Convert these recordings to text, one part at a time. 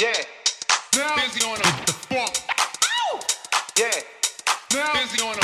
Yeah. Now, busy on the, the funk. Yeah. Now, busy on the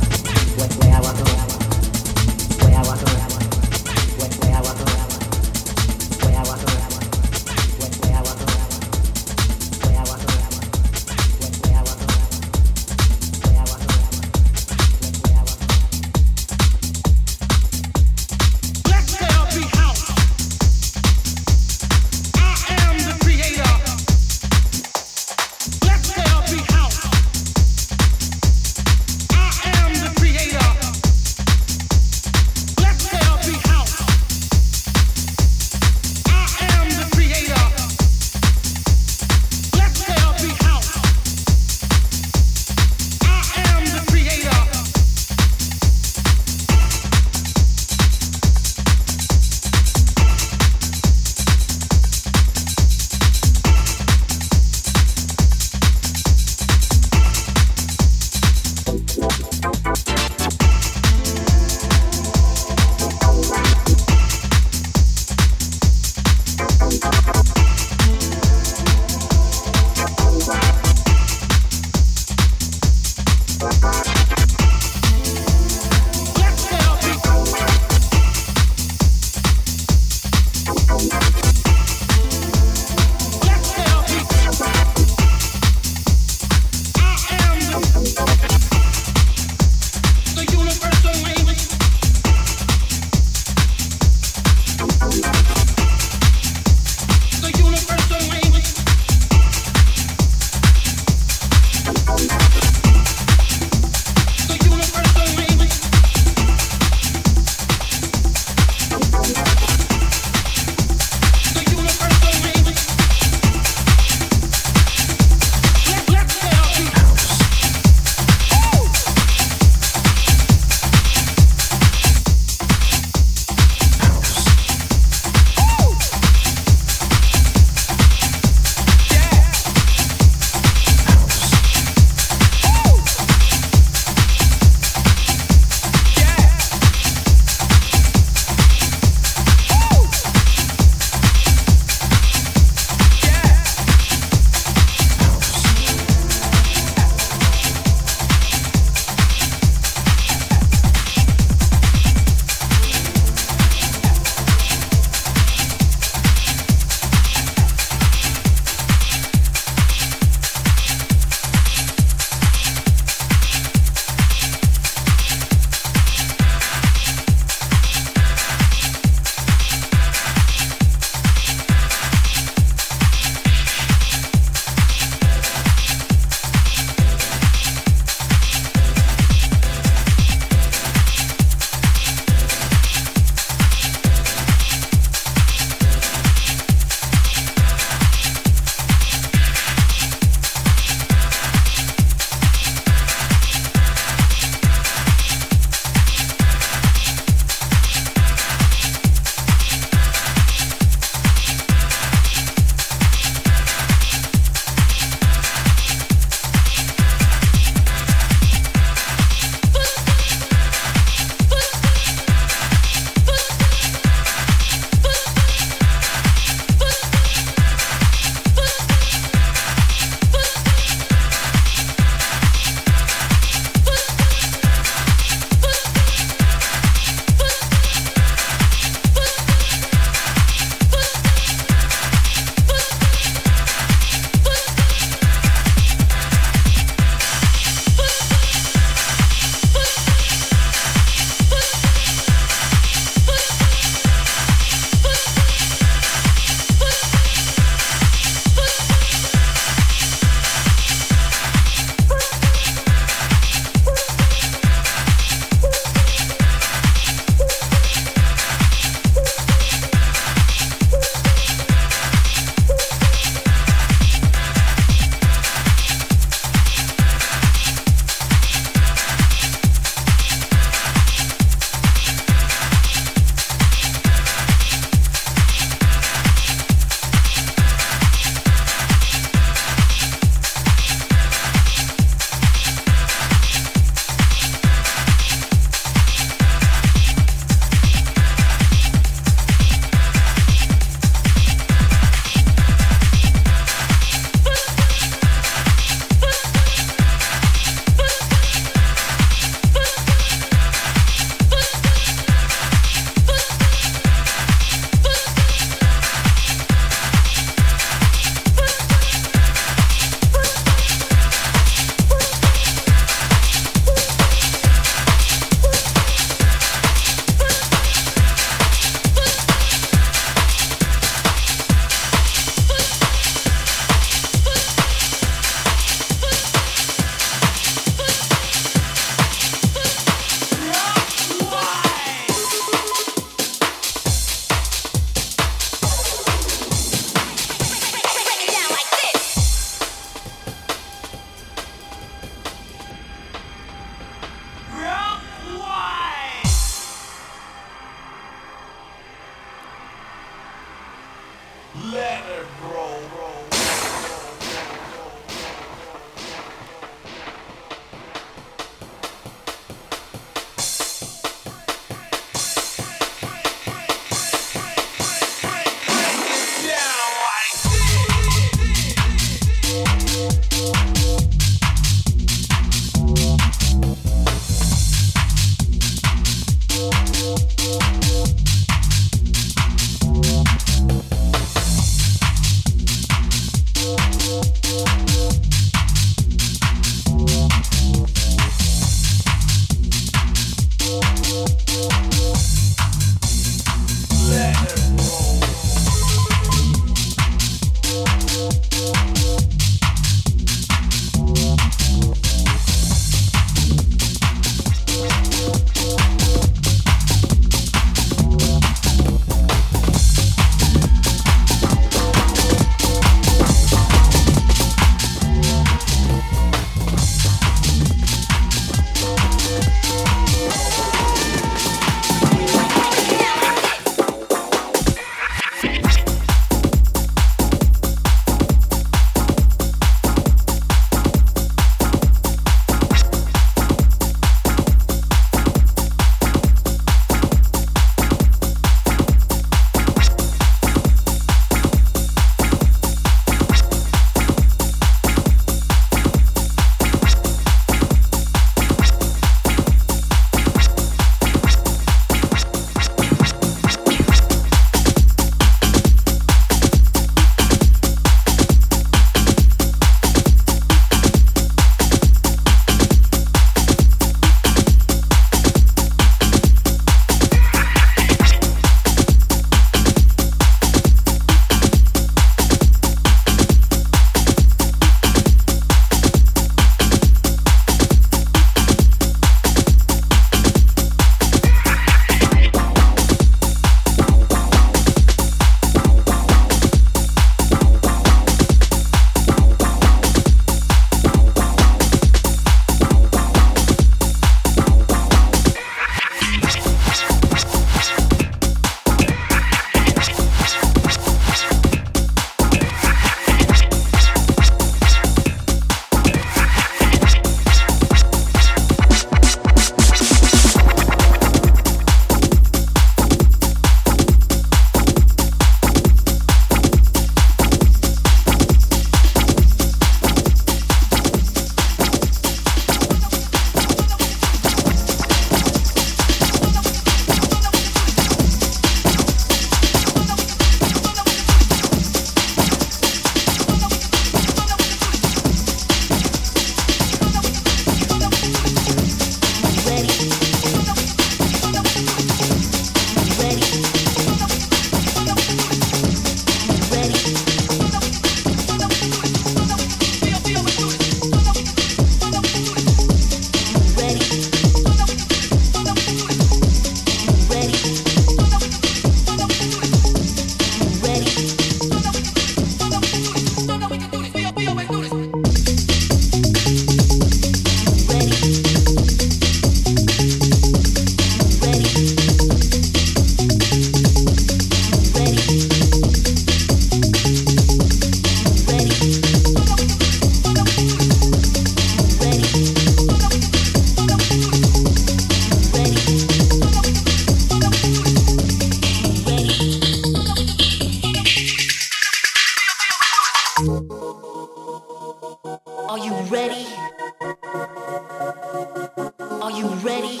ready?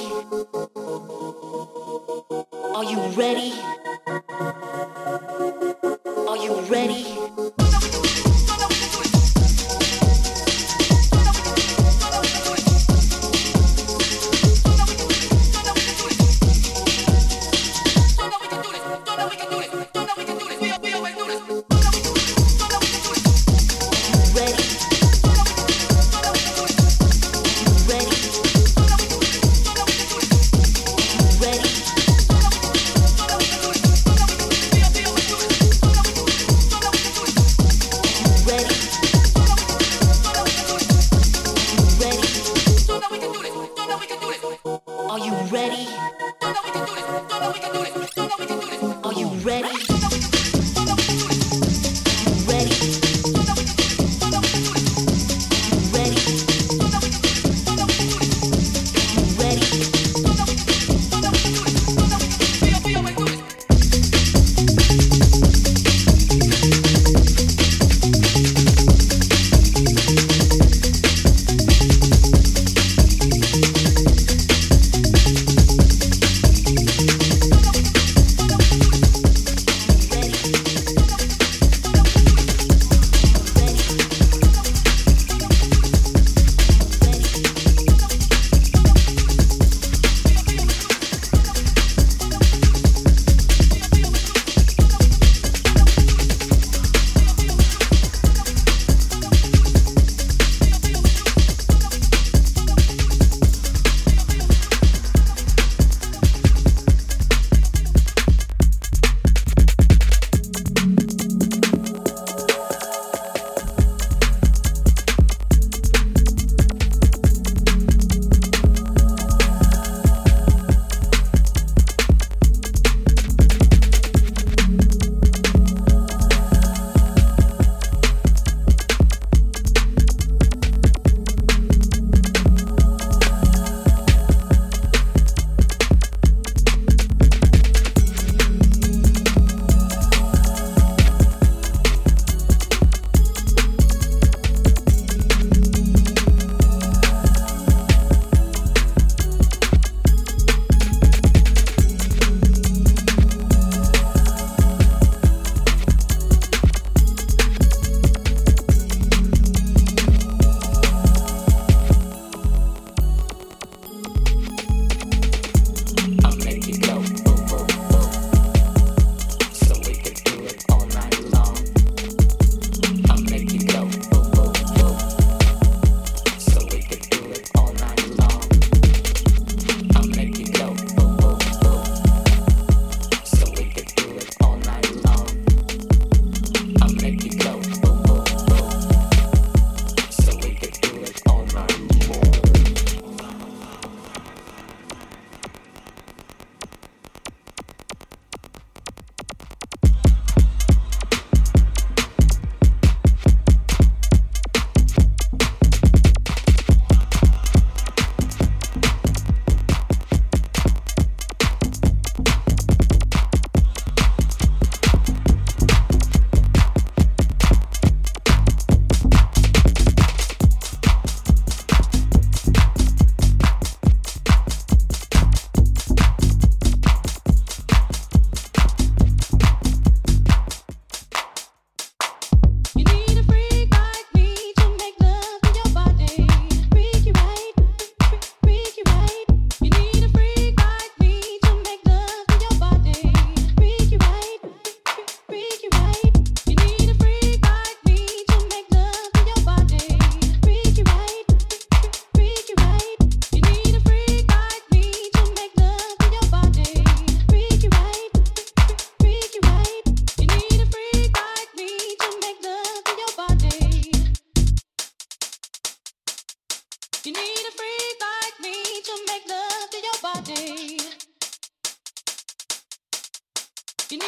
Are you ready?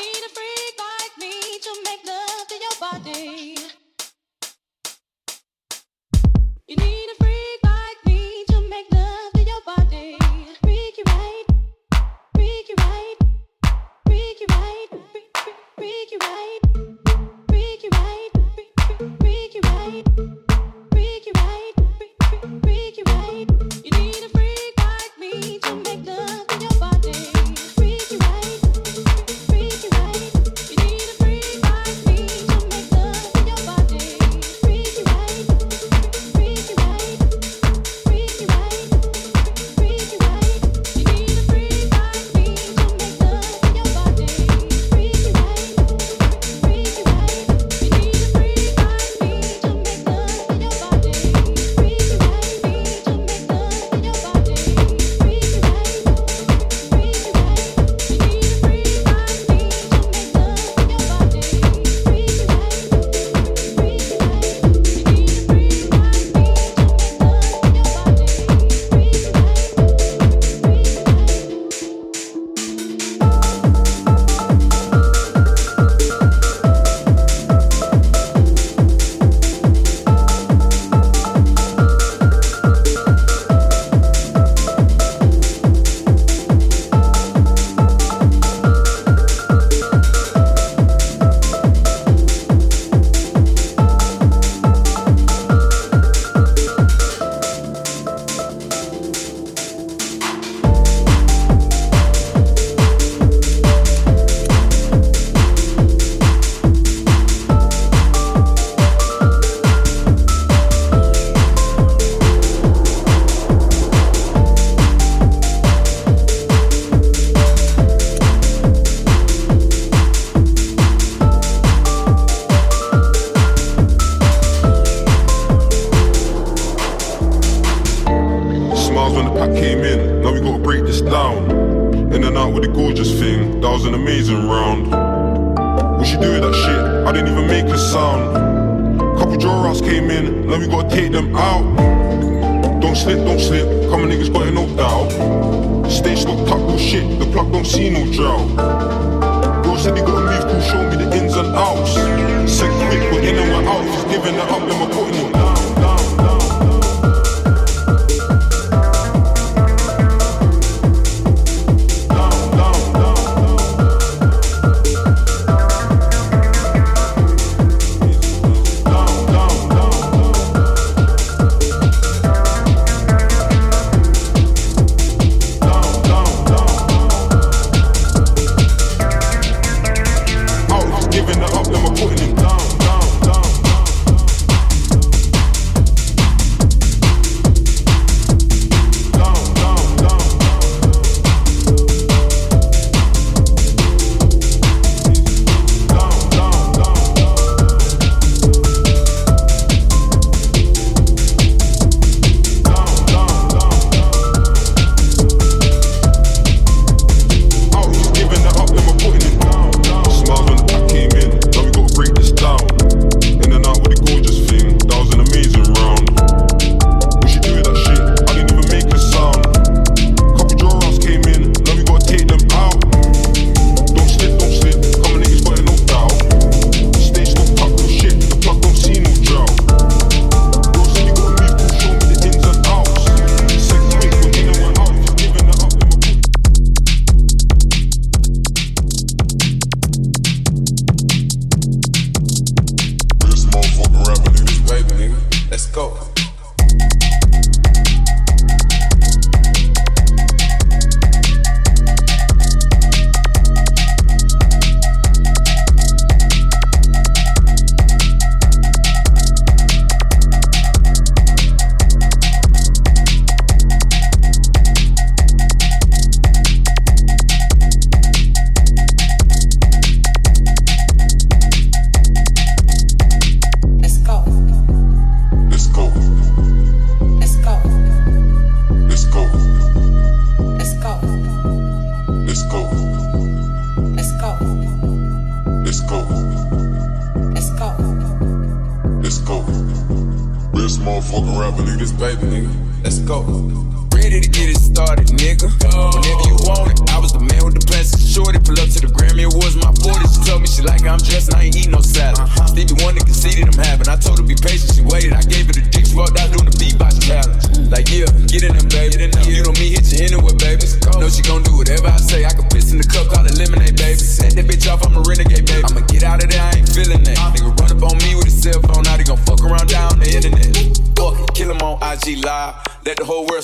need a freak like me to make love to your body. Sound. Couple draw came in, now we gotta take them out. Don't slip, don't slip, come on niggas got no doubt. Stay stuck up, no shit, the plug don't see no drought. Bro said he gotta move cool, show me the ins and outs. Said quick, we're in and we're out, he's giving it up, then we're putting it I believe this baby, nigga. Let's go.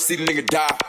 see the nigga die.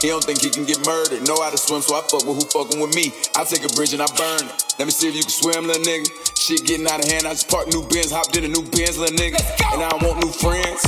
He don't think he can get murdered. Know how to swim, so I fuck with who fucking with me. I take a bridge and I burn it. Let me see if you can swim, little nigga. Shit getting out of hand. I just parked new Benz, hopped in a new Benz, little nigga. And I don't want new friends.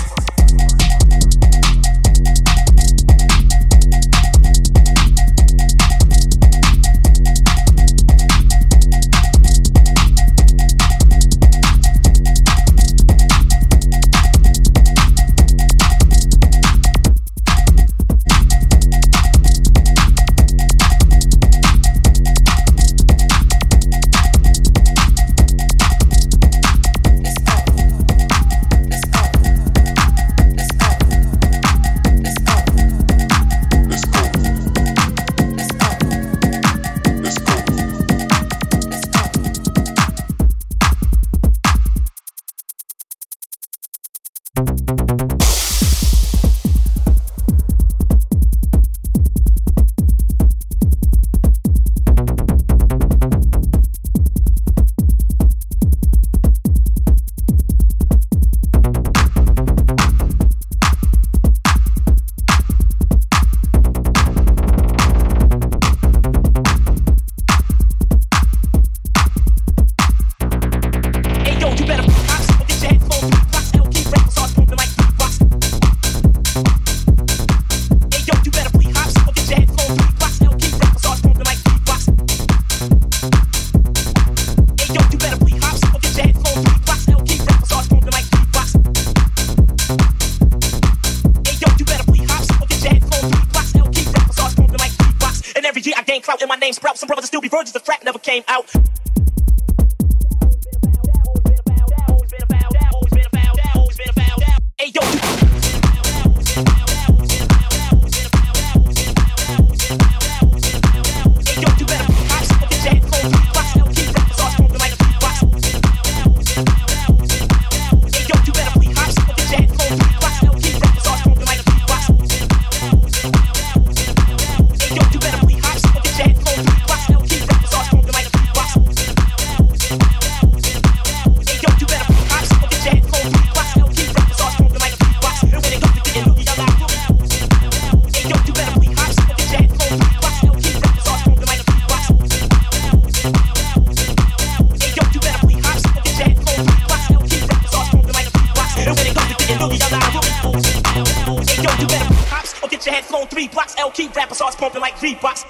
And in movies of the Hey yo, you better pop pops or get your head flown three blocks. LK rappers starts pumping like Reeboks.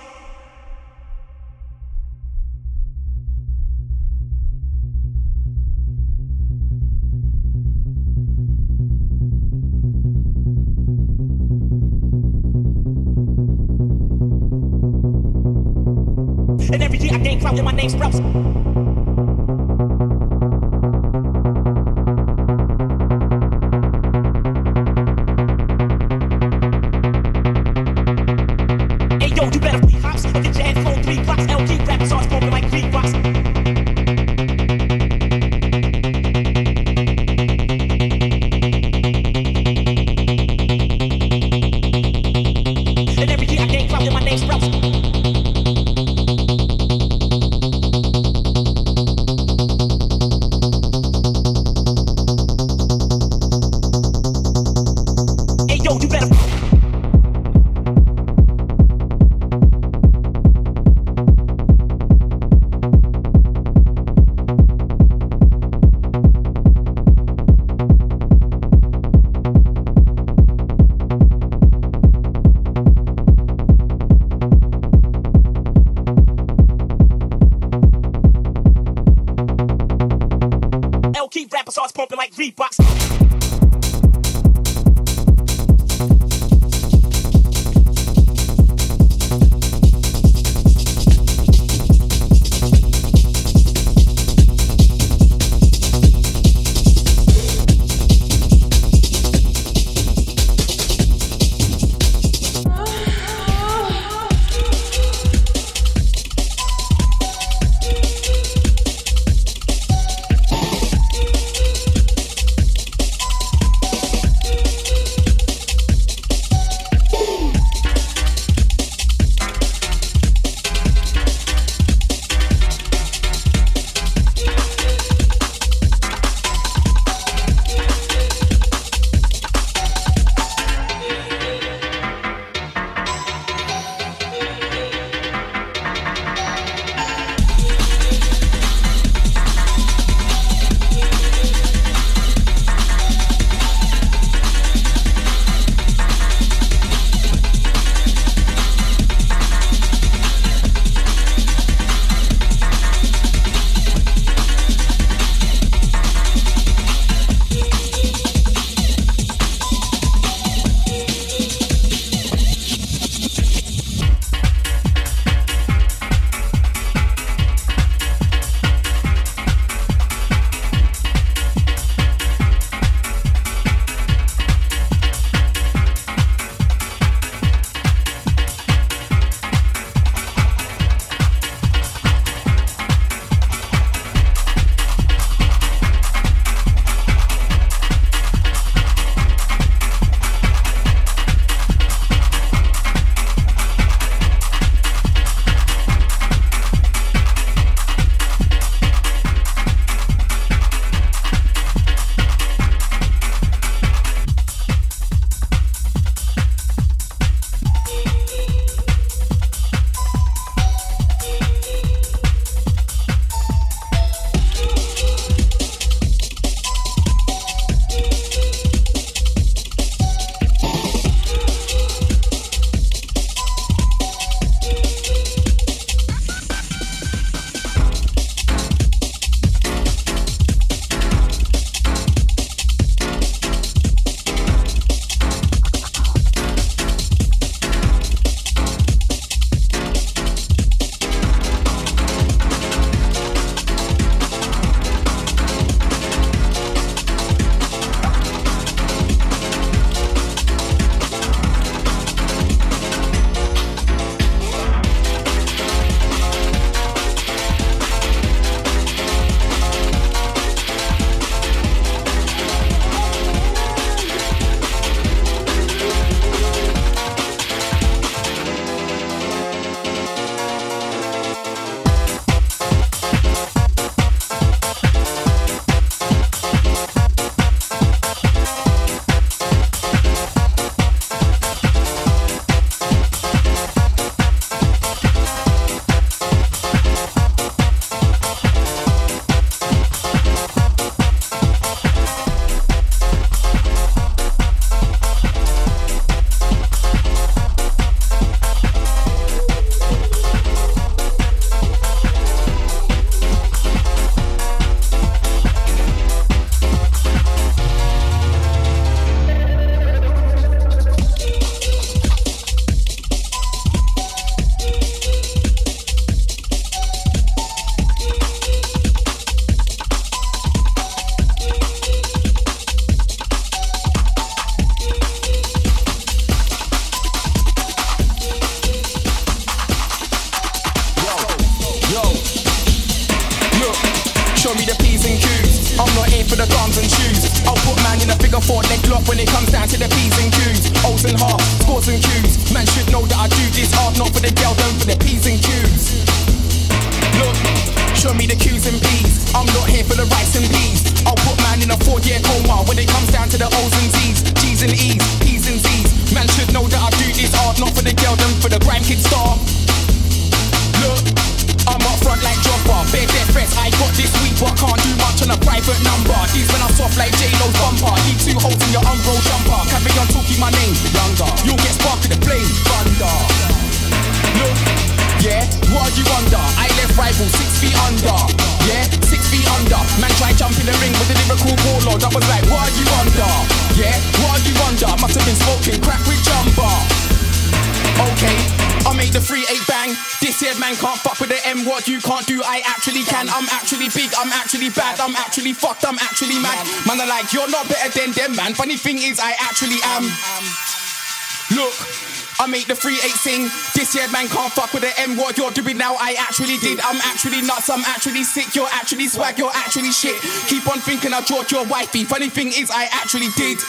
3-8. This year man can't fuck with the M. What you're doing now, I actually did. I'm actually nuts, I'm actually sick. You're actually swag, you're actually shit. Keep on thinking I brought your wifey. Funny thing is, I actually did.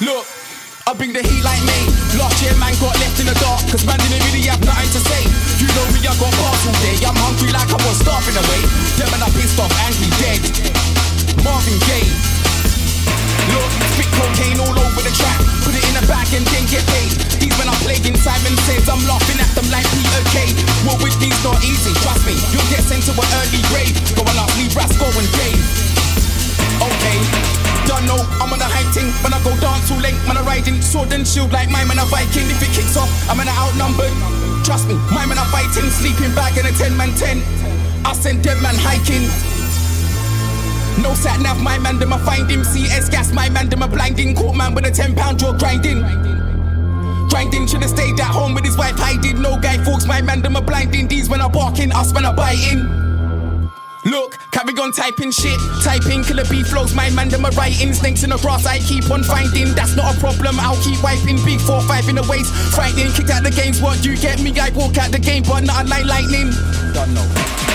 Look. I bring the heat like me. Last year, man got left in the dark, cause man didn't really have nothing to say. You know me, I got bars all day. I'm hungry like I was starving away. Them and I pissed off, angry, dead. Marvin Gaye. Look, spit cocaine all over the track. In a bag and then get paid. These when I'm playing Simon says, I'm laughing at them like Peter Kay. Well, with these not easy, trust me. You'll get sent to an early grave. Go up, leave Rascal and Dave. Okay, don't know, I'm on a hype thing. When I go dance all length, man, I riding sword and shield like my man a Viking. If it kicks off, I'm in outnumbered. Trust me, my man a fighting, sleeping bag in a 10 man 10. I send dead man hiking. No sat nav, my man, them a find him. CS gas, my man, them a blinding. Caught man with a 10 pound jaw grinding. Grinding, should've stayed at home with his wife hiding. No guy folks, my man, them a blinding. These when I barking, us when I biting. Look, carry on typing shit. Typing killer B flows, my man, them a writing. Snakes in the grass, I keep on finding. That's not a problem, I'll keep wiping. Big 4 5 in the waist. Frightening, kicked out the games. What you get me? I walk out the game, but not like lightning. Don't know.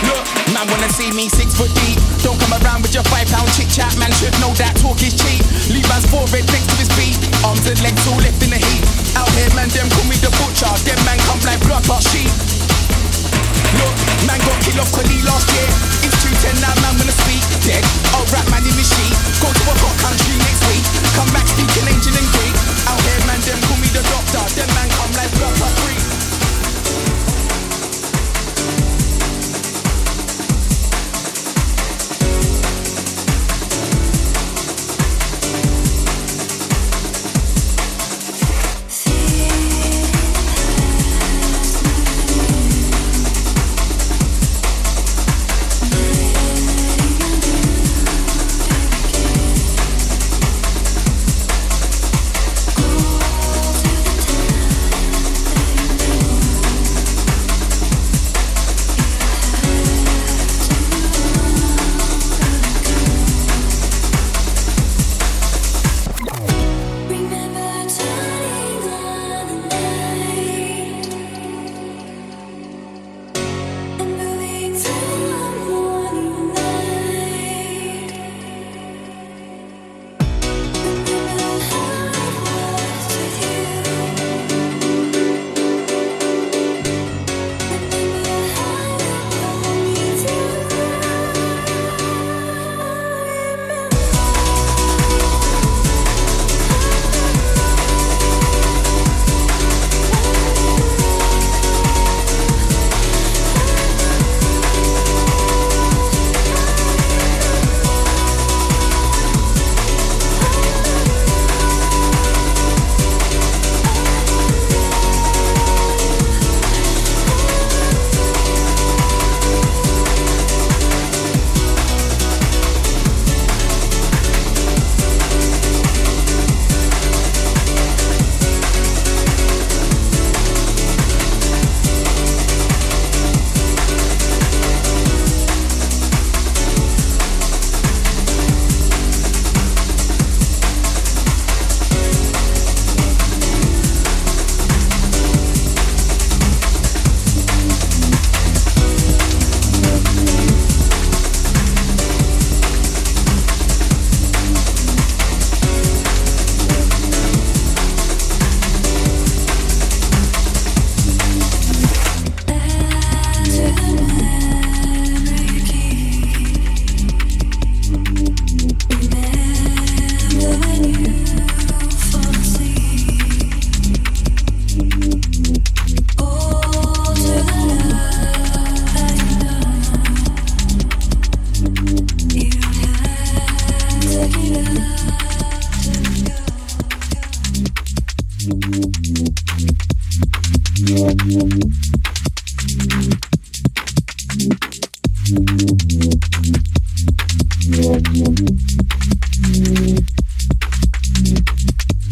Look, man wanna see me six foot deep. Don't come around with your five pound chit chat, man should know that talk is cheap. Leave man's forehead next to his feet, arms and legs all left in the heat. Out here, man, them call me the butcher. Them man come like blood clot sheep. Look, man got killed off Khalil last year. It's 210 now, man, wanna speak dead. I'll rap man in the sheet. Go to a hot country next week. Come back speaking ancient and Greek. Out here, man, them call me the doctor. Them man come like blood clot free.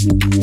Stay